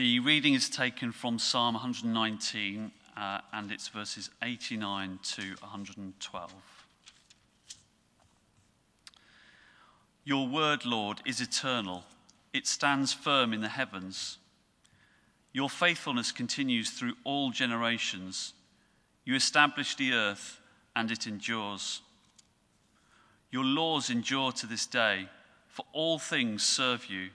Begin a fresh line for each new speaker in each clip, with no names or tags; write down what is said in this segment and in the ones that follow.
The reading is taken from Psalm 119 uh, and it's verses 89 to 112. Your word, Lord, is eternal, it stands firm in the heavens. Your faithfulness continues through all generations. You establish the earth, and it endures. Your laws endure to this day, for all things serve you.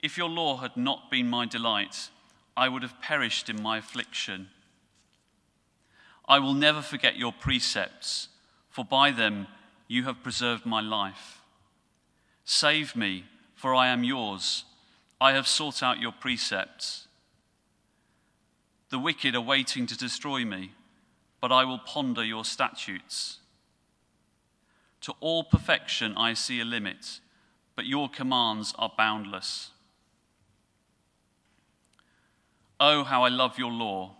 If your law had not been my delight, I would have perished in my affliction. I will never forget your precepts, for by them you have preserved my life. Save me, for I am yours. I have sought out your precepts. The wicked are waiting to destroy me, but I will ponder your statutes. To all perfection I see a limit, but your commands are boundless. Oh, how I love your law!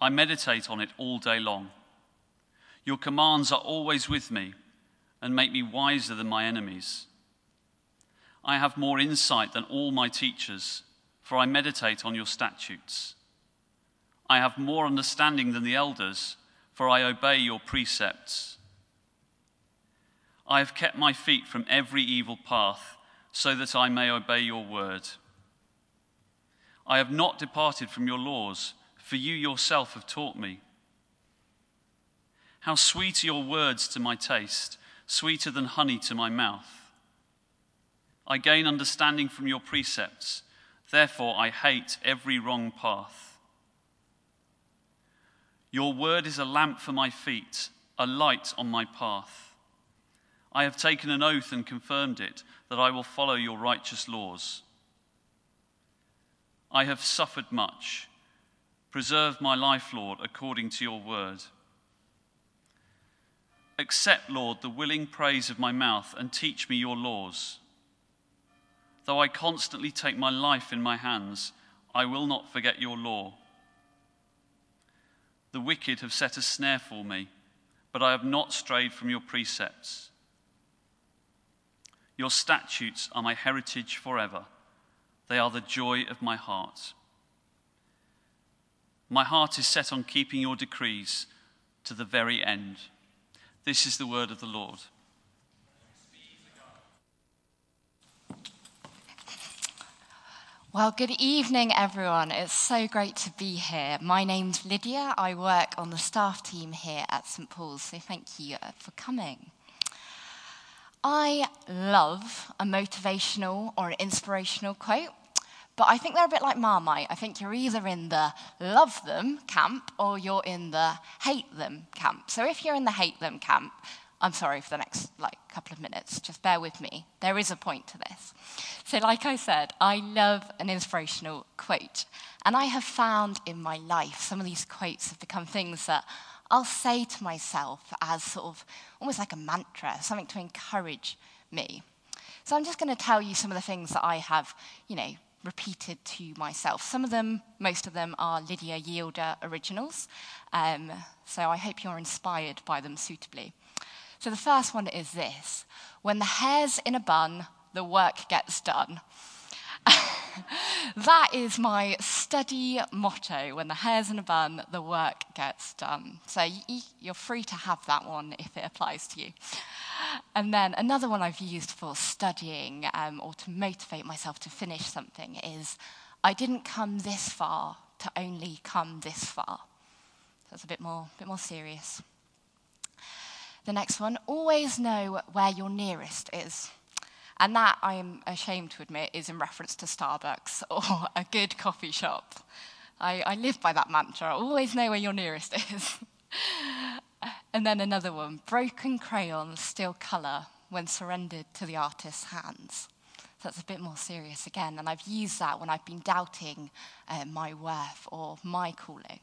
I meditate on it all day long. Your commands are always with me and make me wiser than my enemies. I have more insight than all my teachers, for I meditate on your statutes. I have more understanding than the elders, for I obey your precepts. I have kept my feet from every evil path, so that I may obey your word. I have not departed from your laws, for you yourself have taught me. How sweet are your words to my taste, sweeter than honey to my mouth. I gain understanding from your precepts, therefore I hate every wrong path. Your word is a lamp for my feet, a light on my path. I have taken an oath and confirmed it that I will follow your righteous laws. I have suffered much. Preserve my life, Lord, according to your word. Accept, Lord, the willing praise of my mouth and teach me your laws. Though I constantly take my life in my hands, I will not forget your law. The wicked have set a snare for me, but I have not strayed from your precepts. Your statutes are my heritage forever. They are the joy of my heart. My heart is set on keeping your decrees to the very end. This is the word of the Lord.
Well, good evening, everyone. It's so great to be here. My name's Lydia. I work on the staff team here at St. Paul's, so thank you uh, for coming. I love a motivational or an inspirational quote, but I think they're a bit like Marmite. I think you're either in the love them camp or you're in the hate them camp. So if you're in the hate them camp, I'm sorry for the next like couple of minutes. Just bear with me. There is a point to this. So, like I said, I love an inspirational quote, and I have found in my life some of these quotes have become things that I'll say to myself as sort of almost like a mantra, something to encourage me. So I'm just going to tell you some of the things that I have, you know, repeated to myself. Some of them, most of them, are Lydia Yielder originals. Um, so I hope you're inspired by them suitably. So the first one is this when the hair's in a bun, the work gets done. that is my study motto. When the hair's in a bun, the work gets done. So you're free to have that one if it applies to you. And then another one I've used for studying um, or to motivate myself to finish something is I didn't come this far to only come this far. It's a bit more, bit more serious. The next one always know where your nearest is. And that, I am ashamed to admit, is in reference to Starbucks or a good coffee shop. I, I live by that mantra always know where your nearest is. And then another one broken crayons still colour when surrendered to the artist's hands. That's a bit more serious again. And I've used that when I've been doubting uh, my worth or my calling.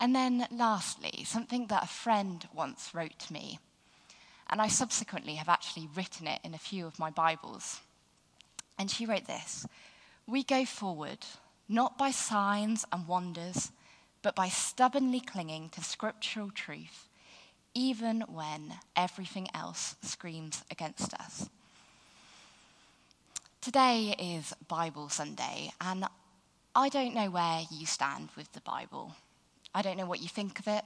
And then lastly, something that a friend once wrote to me and I subsequently have actually written it in a few of my Bibles. And she wrote this We go forward, not by signs and wonders, but by stubbornly clinging to scriptural truth, even when everything else screams against us. Today is Bible Sunday, and I don't know where you stand with the Bible. I don't know what you think of it.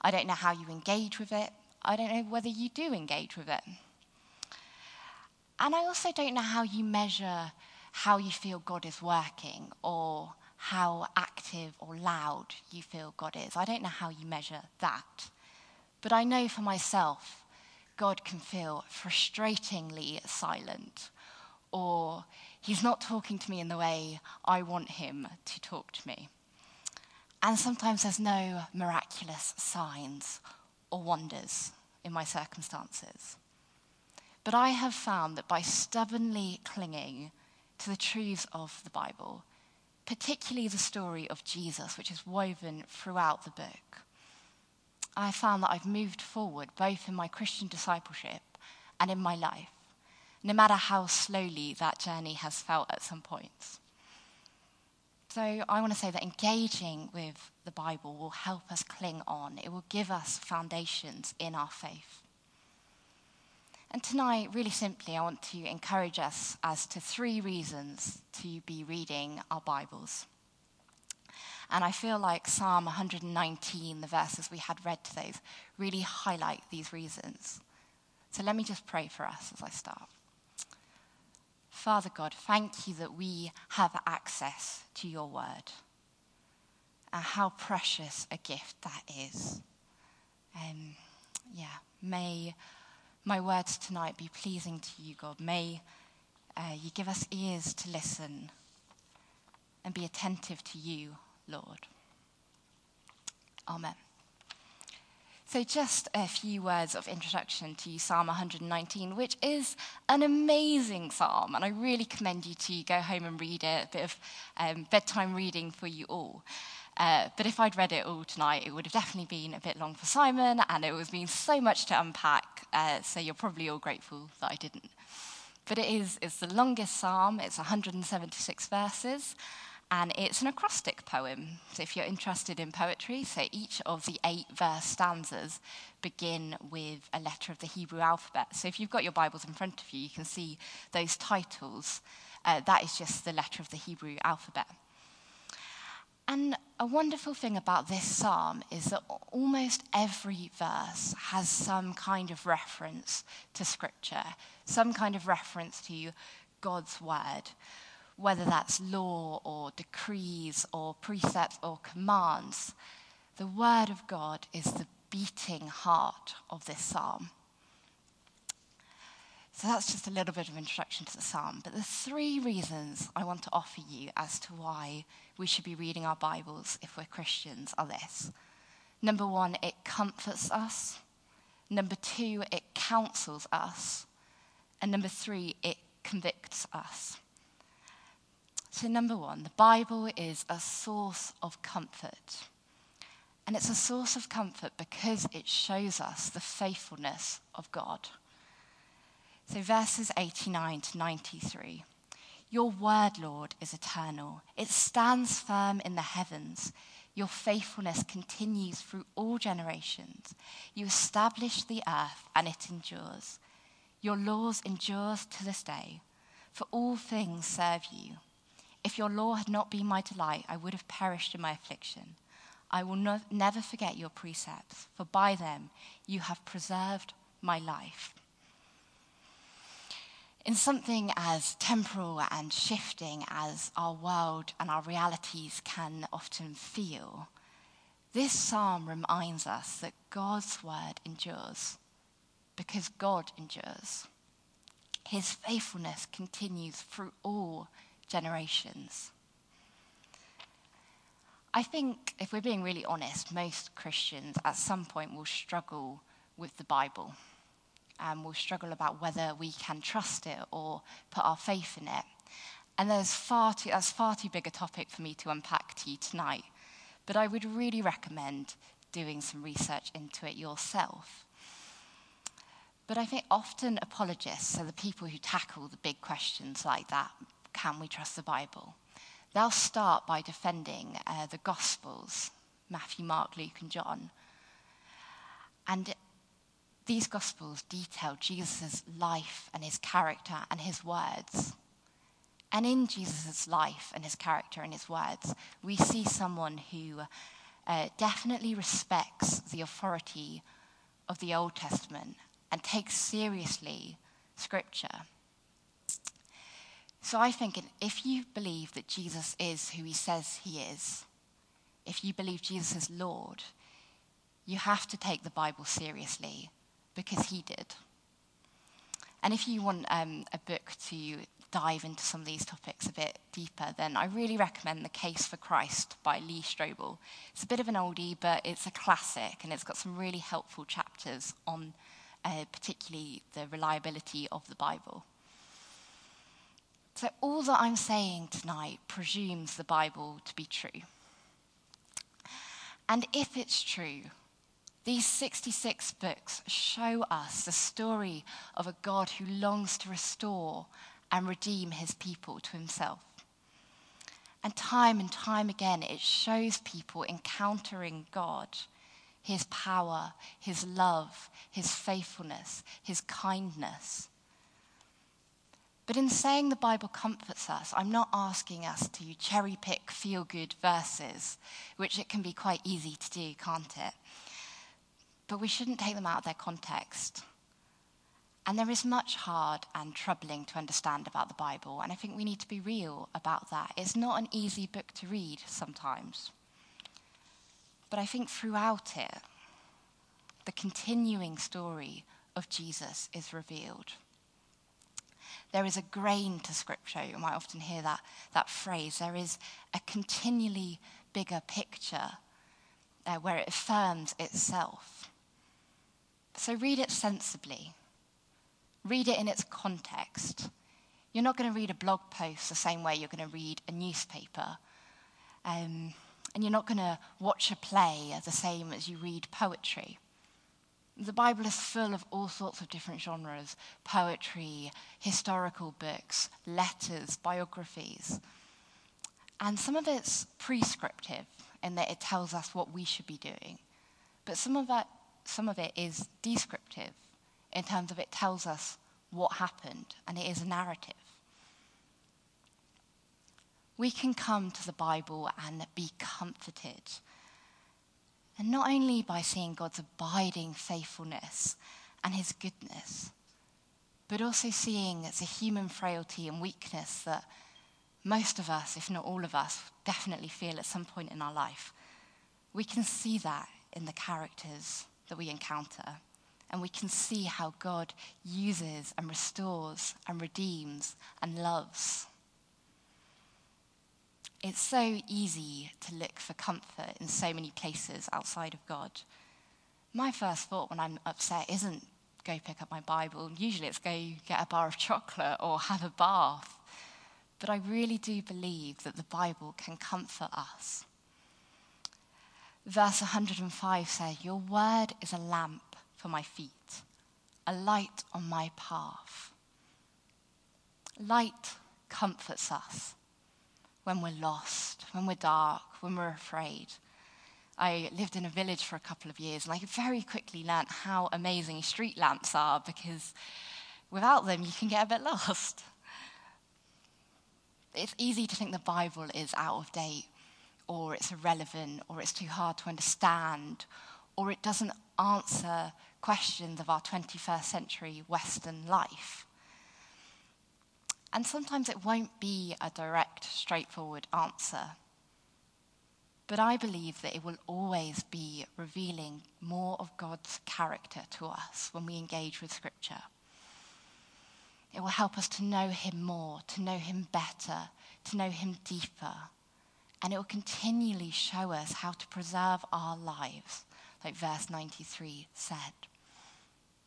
I don't know how you engage with it. I don't know whether you do engage with it. And I also don't know how you measure how you feel God is working or how active or loud you feel God is. I don't know how you measure that. But I know for myself, God can feel frustratingly silent, or He's not talking to me in the way I want Him to talk to me. And sometimes there's no miraculous signs or wonders in my circumstances. But I have found that by stubbornly clinging to the truths of the Bible, particularly the story of Jesus, which is woven throughout the book, I found that I've moved forward both in my Christian discipleship and in my life, no matter how slowly that journey has felt at some points. So I want to say that engaging with the Bible will help us cling on, it will give us foundations in our faith. And tonight, really simply, I want to encourage us as to three reasons to be reading our Bibles. And I feel like Psalm 119, the verses we had read today, really highlight these reasons. So let me just pray for us as I start. Father God, thank you that we have access to your word. And how precious a gift that is. Um, yeah, may my words tonight be pleasing to you, God. May uh, you give us ears to listen and be attentive to you, Lord. Amen. So, just a few words of introduction to Psalm 119, which is an amazing psalm, and I really commend you to go home and read it, a bit of um, bedtime reading for you all. Uh, but if I'd read it all tonight, it would have definitely been a bit long for Simon, and it would have been so much to unpack. Uh, so you're probably all grateful that I didn't. But it is it's the longest psalm. It's 176 verses, and it's an acrostic poem. So if you're interested in poetry, so each of the eight verse stanzas begin with a letter of the Hebrew alphabet. So if you've got your Bibles in front of you, you can see those titles. Uh, that is just the letter of the Hebrew alphabet. And a wonderful thing about this psalm is that almost every verse has some kind of reference to scripture, some kind of reference to God's word, whether that's law or decrees or precepts or commands. The word of God is the beating heart of this psalm. So that's just a little bit of introduction to the psalm. But the three reasons I want to offer you as to why we should be reading our Bibles if we're Christians are this. Number one, it comforts us. Number two, it counsels us. And number three, it convicts us. So, number one, the Bible is a source of comfort. And it's a source of comfort because it shows us the faithfulness of God. So, verses 89 to 93. Your word, Lord, is eternal. It stands firm in the heavens. Your faithfulness continues through all generations. You establish the earth and it endures. Your laws endure to this day, for all things serve you. If your law had not been my delight, I would have perished in my affliction. I will no- never forget your precepts, for by them you have preserved my life in something as temporal and shifting as our world and our realities can often feel, this psalm reminds us that God's word endures because God endures. His faithfulness continues through all generations. I think, if we're being really honest, most Christians at some point will struggle with the Bible and we'll struggle about whether we can trust it or put our faith in it. And there's far too, that's far too big a topic for me to unpack to you tonight. But I would really recommend doing some research into it yourself. But I think often apologists, so the people who tackle the big questions like that, can we trust the Bible? They'll start by defending uh, the Gospels Matthew, Mark, Luke, and John. And these Gospels detail Jesus' life and his character and his words. And in Jesus' life and his character and his words, we see someone who uh, definitely respects the authority of the Old Testament and takes seriously Scripture. So I think if you believe that Jesus is who he says he is, if you believe Jesus is Lord, you have to take the Bible seriously because he did. And if you want um, a book to dive into some of these topics a bit deeper, then I really recommend The Case for Christ by Lee Strobel. It's a bit of an oldie, but it's a classic, and it's got some really helpful chapters on uh, particularly the reliability of the Bible. So, all that I'm saying tonight presumes the Bible to be true. And if it's true, these 66 books show us the story of a God who longs to restore and redeem his people to himself. And time and time again, it shows people encountering God, his power, his love, his faithfulness, his kindness. But in saying the Bible comforts us, I'm not asking us to cherry pick feel good verses, which it can be quite easy to do, can't it? But we shouldn't take them out of their context. And there is much hard and troubling to understand about the Bible, and I think we need to be real about that. It's not an easy book to read sometimes. But I think throughout it, the continuing story of Jesus is revealed. There is a grain to Scripture. You might often hear that, that phrase. There is a continually bigger picture uh, where it affirms itself. So read it sensibly Read it in its context. You're not going to read a blog post the same way you're going to read a newspaper. Um, and you're not going to watch a play the same as you read poetry. The Bible is full of all sorts of different genres poetry, historical books, letters, biographies. And some of it's prescriptive in that it tells us what we should be doing. But some of, that, some of it is descriptive in terms of it tells us what happened, and it is a narrative. We can come to the Bible and be comforted. And not only by seeing God's abiding faithfulness and his goodness, but also seeing it's a human frailty and weakness that most of us, if not all of us, definitely feel at some point in our life. We can see that in the characters that we encounter and we can see how God uses and restores and redeems and loves. It's so easy to look for comfort in so many places outside of God. My first thought when I'm upset isn't go pick up my Bible. Usually it's go get a bar of chocolate or have a bath. But I really do believe that the Bible can comfort us. Verse 105 says, Your word is a lamp for my feet, a light on my path. Light comforts us when we're lost, when we're dark, when we're afraid. I lived in a village for a couple of years and I very quickly learnt how amazing street lamps are because without them you can get a bit lost. It's easy to think the Bible is out of date or it's irrelevant or it's too hard to understand or it doesn't answer questions of our 21st century Western life. And sometimes it won't be a direct, straightforward answer. But I believe that it will always be revealing more of God's character to us when we engage with Scripture. It will help us to know Him more, to know Him better, to know Him deeper. And it will continually show us how to preserve our lives, like verse 93 said.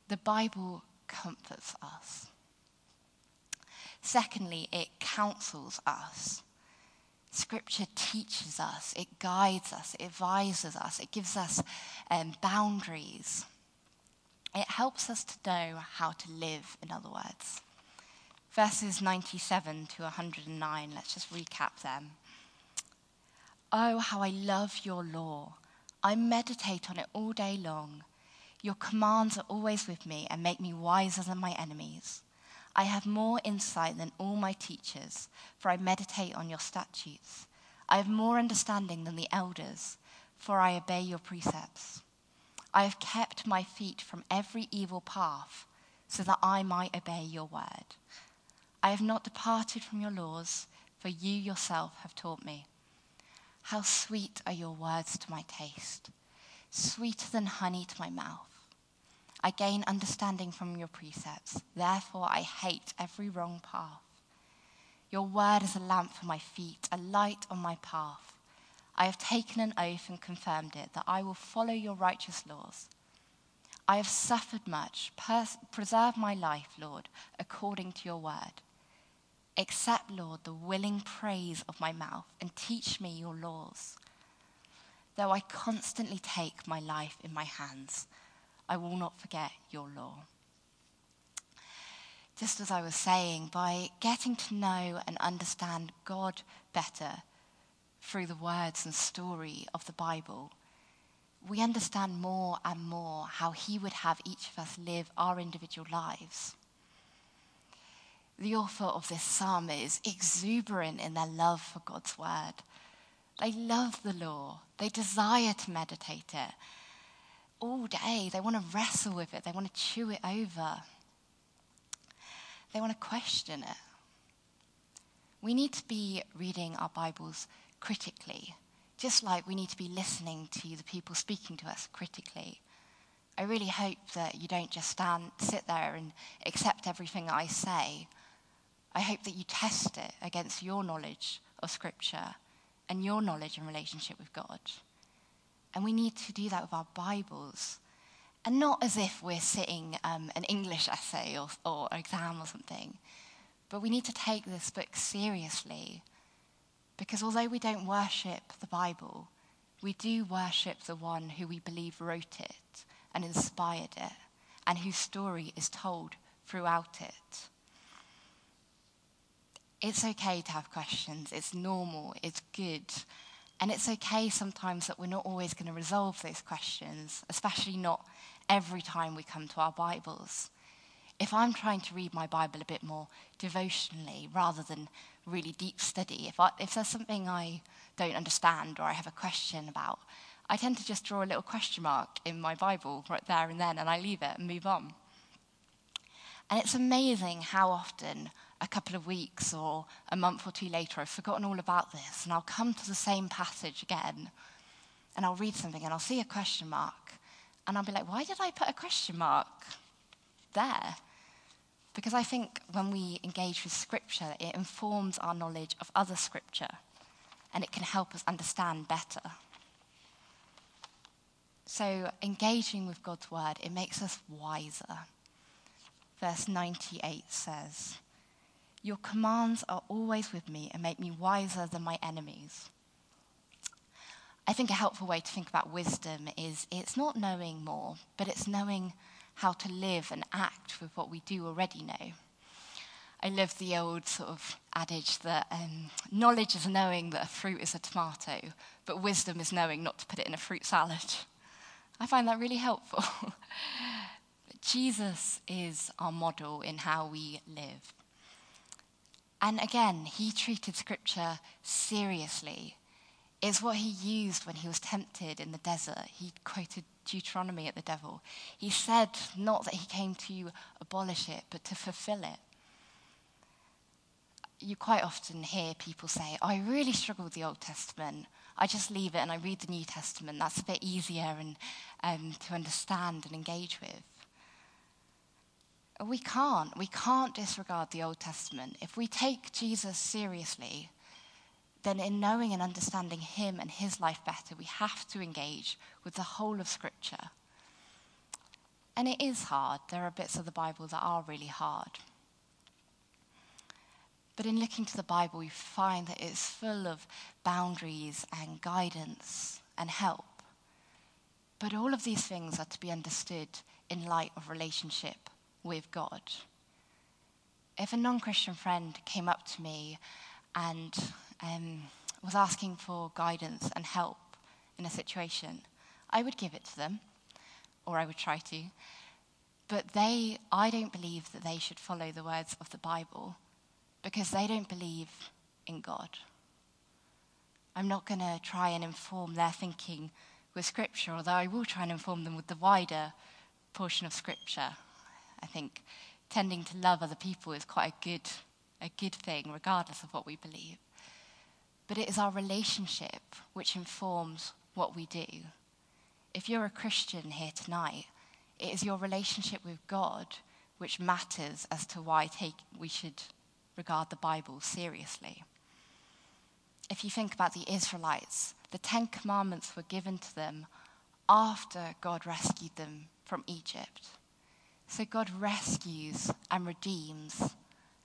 The Bible comforts us. Secondly, it counsels us. Scripture teaches us, it guides us, it advises us, it gives us um, boundaries. It helps us to know how to live, in other words. Verses 97 to 109, let's just recap them. Oh, how I love your law. I meditate on it all day long. Your commands are always with me and make me wiser than my enemies. I have more insight than all my teachers, for I meditate on your statutes. I have more understanding than the elders, for I obey your precepts. I have kept my feet from every evil path, so that I might obey your word. I have not departed from your laws, for you yourself have taught me. How sweet are your words to my taste, sweeter than honey to my mouth. I gain understanding from your precepts, therefore I hate every wrong path. Your word is a lamp for my feet, a light on my path. I have taken an oath and confirmed it that I will follow your righteous laws. I have suffered much. Pers- preserve my life, Lord, according to your word. Accept, Lord, the willing praise of my mouth and teach me your laws. Though I constantly take my life in my hands, I will not forget your law. Just as I was saying, by getting to know and understand God better through the words and story of the Bible, we understand more and more how He would have each of us live our individual lives. The author of this psalm is exuberant in their love for God's word. They love the law, they desire to meditate it all day. They want to wrestle with it, they want to chew it over, they want to question it. We need to be reading our Bibles critically, just like we need to be listening to the people speaking to us critically. I really hope that you don't just stand, sit there and accept everything I say. I hope that you test it against your knowledge of Scripture and your knowledge and relationship with God. And we need to do that with our Bibles. And not as if we're sitting um, an English essay or, or exam or something, but we need to take this book seriously. Because although we don't worship the Bible, we do worship the one who we believe wrote it and inspired it, and whose story is told throughout it. It's okay to have questions. It's normal. It's good. And it's okay sometimes that we're not always going to resolve those questions, especially not every time we come to our Bibles. If I'm trying to read my Bible a bit more devotionally rather than really deep study, if, I, if there's something I don't understand or I have a question about, I tend to just draw a little question mark in my Bible right there and then, and I leave it and move on. And it's amazing how often a couple of weeks or a month or two later, I've forgotten all about this, and I'll come to the same passage again, and I'll read something, and I'll see a question mark, and I'll be like, why did I put a question mark there? Because I think when we engage with Scripture, it informs our knowledge of other Scripture, and it can help us understand better. So, engaging with God's Word, it makes us wiser. Verse 98 says, your commands are always with me and make me wiser than my enemies. I think a helpful way to think about wisdom is it's not knowing more, but it's knowing how to live and act with what we do already know. I love the old sort of adage that um, knowledge is knowing that a fruit is a tomato, but wisdom is knowing not to put it in a fruit salad. I find that really helpful. Jesus is our model in how we live. And again, he treated scripture seriously. It's what he used when he was tempted in the desert. He quoted Deuteronomy at the devil. He said not that he came to abolish it, but to fulfill it. You quite often hear people say, I really struggle with the Old Testament. I just leave it and I read the New Testament. That's a bit easier and, um, to understand and engage with. We can't. We can't disregard the Old Testament. If we take Jesus seriously, then in knowing and understanding him and his life better, we have to engage with the whole of Scripture. And it is hard. There are bits of the Bible that are really hard. But in looking to the Bible, we find that it's full of boundaries and guidance and help. But all of these things are to be understood in light of relationship with God. If a non Christian friend came up to me and um, was asking for guidance and help in a situation, I would give it to them, or I would try to. But they, I don't believe that they should follow the words of the Bible because they don't believe in God. I'm not going to try and inform their thinking with Scripture, although I will try and inform them with the wider portion of Scripture. I think tending to love other people is quite a good, a good thing, regardless of what we believe. But it is our relationship which informs what we do. If you're a Christian here tonight, it is your relationship with God which matters as to why take, we should regard the Bible seriously. If you think about the Israelites, the Ten Commandments were given to them after God rescued them from Egypt. So God rescues and redeems,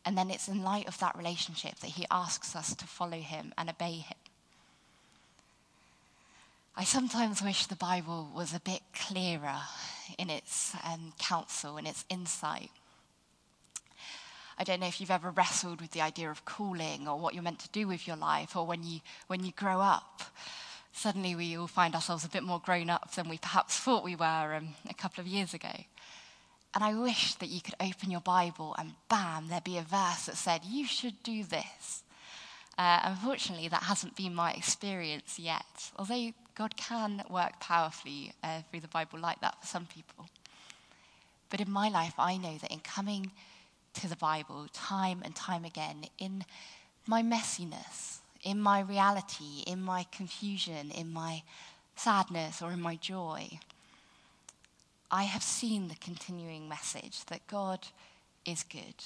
and then it's in light of that relationship that He asks us to follow Him and obey Him. I sometimes wish the Bible was a bit clearer in its um, counsel and its insight. I don't know if you've ever wrestled with the idea of calling or what you're meant to do with your life, or when you, when you grow up, suddenly we all find ourselves a bit more grown up than we perhaps thought we were um, a couple of years ago. And I wish that you could open your Bible and bam, there'd be a verse that said, You should do this. Uh, unfortunately, that hasn't been my experience yet, although God can work powerfully uh, through the Bible like that for some people. But in my life, I know that in coming to the Bible time and time again, in my messiness, in my reality, in my confusion, in my sadness, or in my joy, I have seen the continuing message that God is good,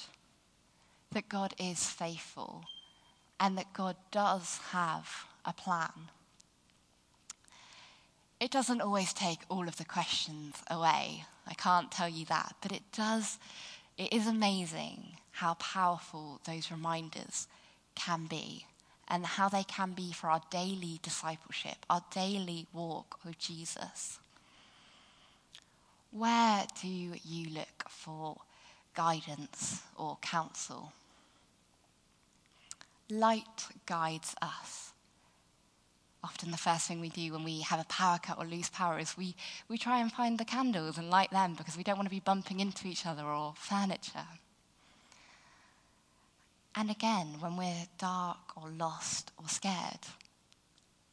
that God is faithful and that God does have a plan. It doesn't always take all of the questions away. I can't tell you that, but it does, it is amazing how powerful those reminders can be and how they can be for our daily discipleship, our daily walk with Jesus. Where do you look for guidance or counsel? Light guides us. Often, the first thing we do when we have a power cut or lose power is we, we try and find the candles and light them because we don't want to be bumping into each other or furniture. And again, when we're dark or lost or scared,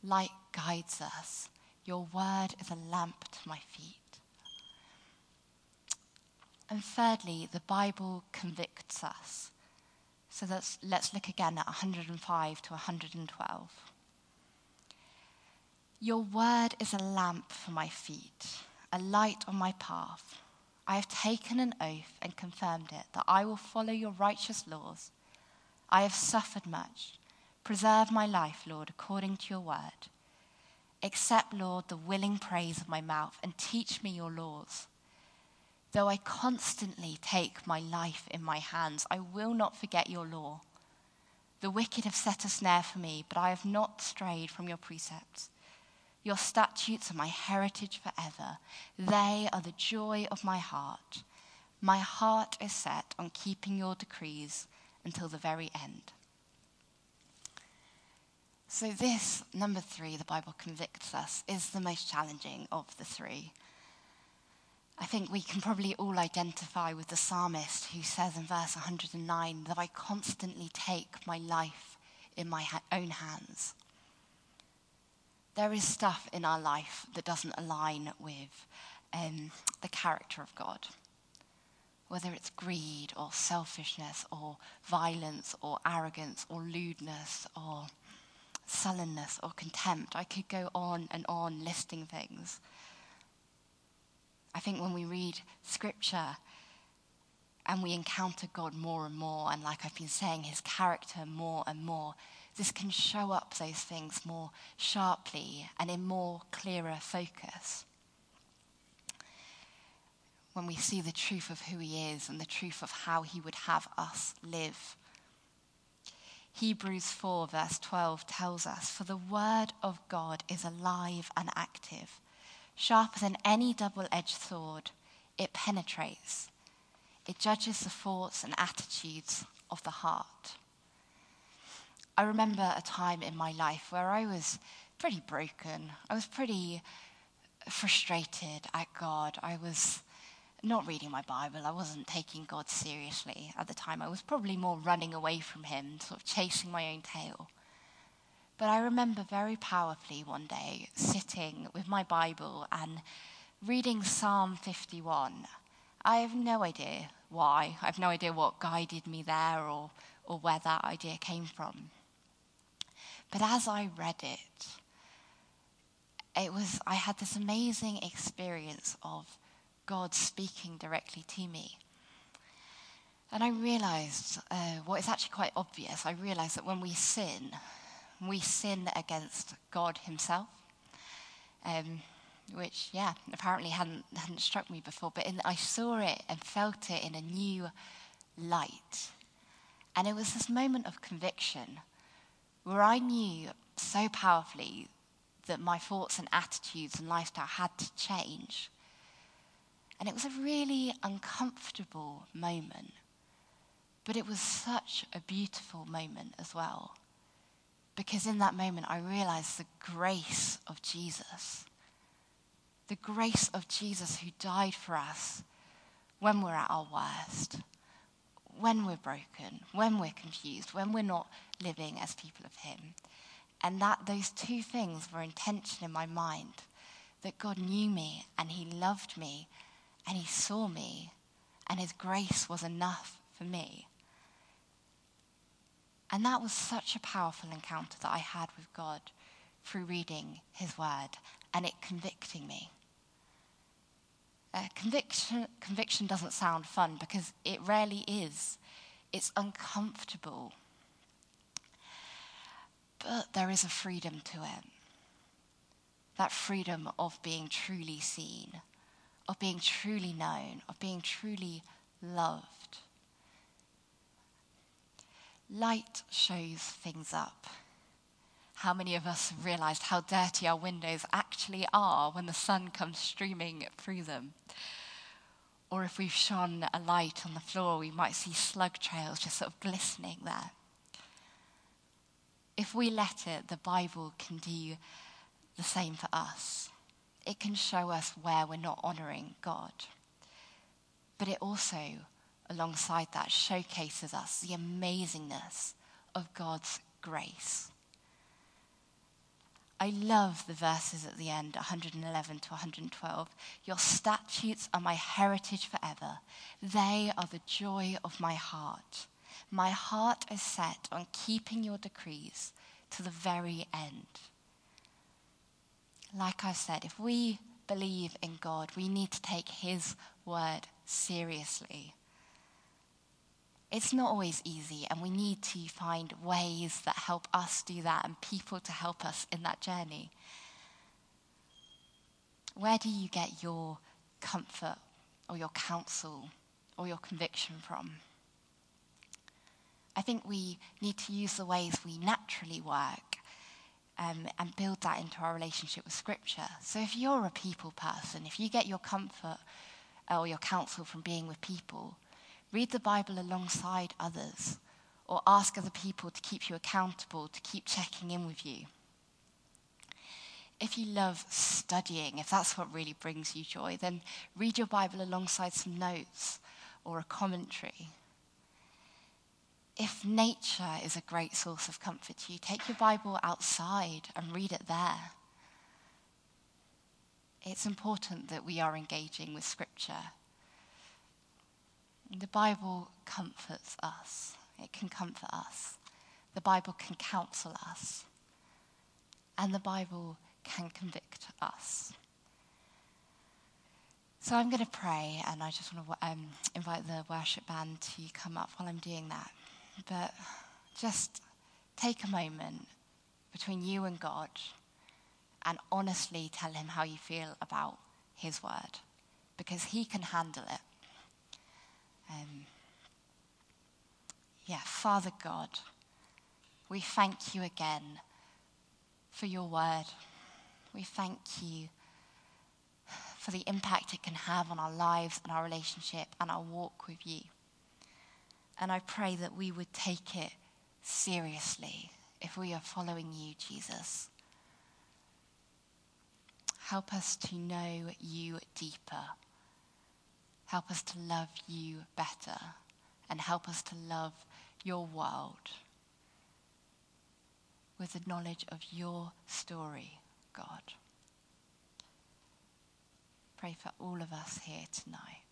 light guides us. Your word is a lamp to my feet. And thirdly, the Bible convicts us. So let's, let's look again at 105 to 112. Your word is a lamp for my feet, a light on my path. I have taken an oath and confirmed it that I will follow your righteous laws. I have suffered much. Preserve my life, Lord, according to your word. Accept, Lord, the willing praise of my mouth and teach me your laws. Though I constantly take my life in my hands, I will not forget your law. The wicked have set a snare for me, but I have not strayed from your precepts. Your statutes are my heritage forever. They are the joy of my heart. My heart is set on keeping your decrees until the very end. So, this, number three, the Bible convicts us, is the most challenging of the three. I think we can probably all identify with the psalmist who says in verse 109 that I constantly take my life in my ha- own hands. There is stuff in our life that doesn't align with um, the character of God. Whether it's greed or selfishness or violence or arrogance or lewdness or sullenness or contempt, I could go on and on listing things. I think when we read scripture and we encounter God more and more, and like I've been saying, his character more and more, this can show up those things more sharply and in more clearer focus. When we see the truth of who he is and the truth of how he would have us live. Hebrews 4, verse 12 tells us For the word of God is alive and active Sharper than any double edged sword, it penetrates. It judges the thoughts and attitudes of the heart. I remember a time in my life where I was pretty broken. I was pretty frustrated at God. I was not reading my Bible. I wasn't taking God seriously at the time. I was probably more running away from Him, sort of chasing my own tail. But I remember very powerfully one day sitting with my Bible and reading Psalm 51. I have no idea why. I have no idea what guided me there or, or where that idea came from. But as I read it, it was I had this amazing experience of God speaking directly to me. And I realized uh, what is actually quite obvious. I realized that when we sin, we sin against God Himself, um, which, yeah, apparently hadn't, hadn't struck me before, but in, I saw it and felt it in a new light. And it was this moment of conviction where I knew so powerfully that my thoughts and attitudes and lifestyle had to change. And it was a really uncomfortable moment, but it was such a beautiful moment as well. Because in that moment, I realized the grace of Jesus. The grace of Jesus who died for us when we're at our worst, when we're broken, when we're confused, when we're not living as people of Him. And that those two things were in tension in my mind that God knew me and He loved me and He saw me and His grace was enough for me. And that was such a powerful encounter that I had with God through reading His Word and it convicting me. Uh, conviction, conviction doesn't sound fun because it rarely is. It's uncomfortable. But there is a freedom to it. That freedom of being truly seen, of being truly known, of being truly loved. Light shows things up. How many of us have realized how dirty our windows actually are when the sun comes streaming through them? Or if we've shone a light on the floor, we might see slug trails just sort of glistening there. If we let it, the Bible can do the same for us. It can show us where we're not honoring God. But it also alongside that showcases us the amazingness of God's grace. I love the verses at the end, 111 to 112. Your statutes are my heritage forever. They are the joy of my heart. My heart is set on keeping your decrees to the very end. Like I said, if we believe in God, we need to take his word seriously. It's not always easy, and we need to find ways that help us do that and people to help us in that journey. Where do you get your comfort or your counsel or your conviction from? I think we need to use the ways we naturally work um, and build that into our relationship with Scripture. So if you're a people person, if you get your comfort or your counsel from being with people, Read the Bible alongside others, or ask other people to keep you accountable, to keep checking in with you. If you love studying, if that's what really brings you joy, then read your Bible alongside some notes or a commentary. If nature is a great source of comfort to you, take your Bible outside and read it there. It's important that we are engaging with Scripture the Bible comforts us, it can comfort us. The Bible can counsel us. And the Bible can convict us. So I'm going to pray, and I just want to um, invite the worship band to come up while I'm doing that. But just take a moment between you and God and honestly tell him how you feel about his word, because he can handle it. Um, yeah, Father God, we thank you again for your word. We thank you for the impact it can have on our lives and our relationship and our walk with you. And I pray that we would take it seriously if we are following you, Jesus. Help us to know you deeper Help us to love you better and help us to love your world with the knowledge of your story, God. Pray for all of us here tonight.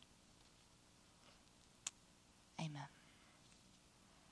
Amen.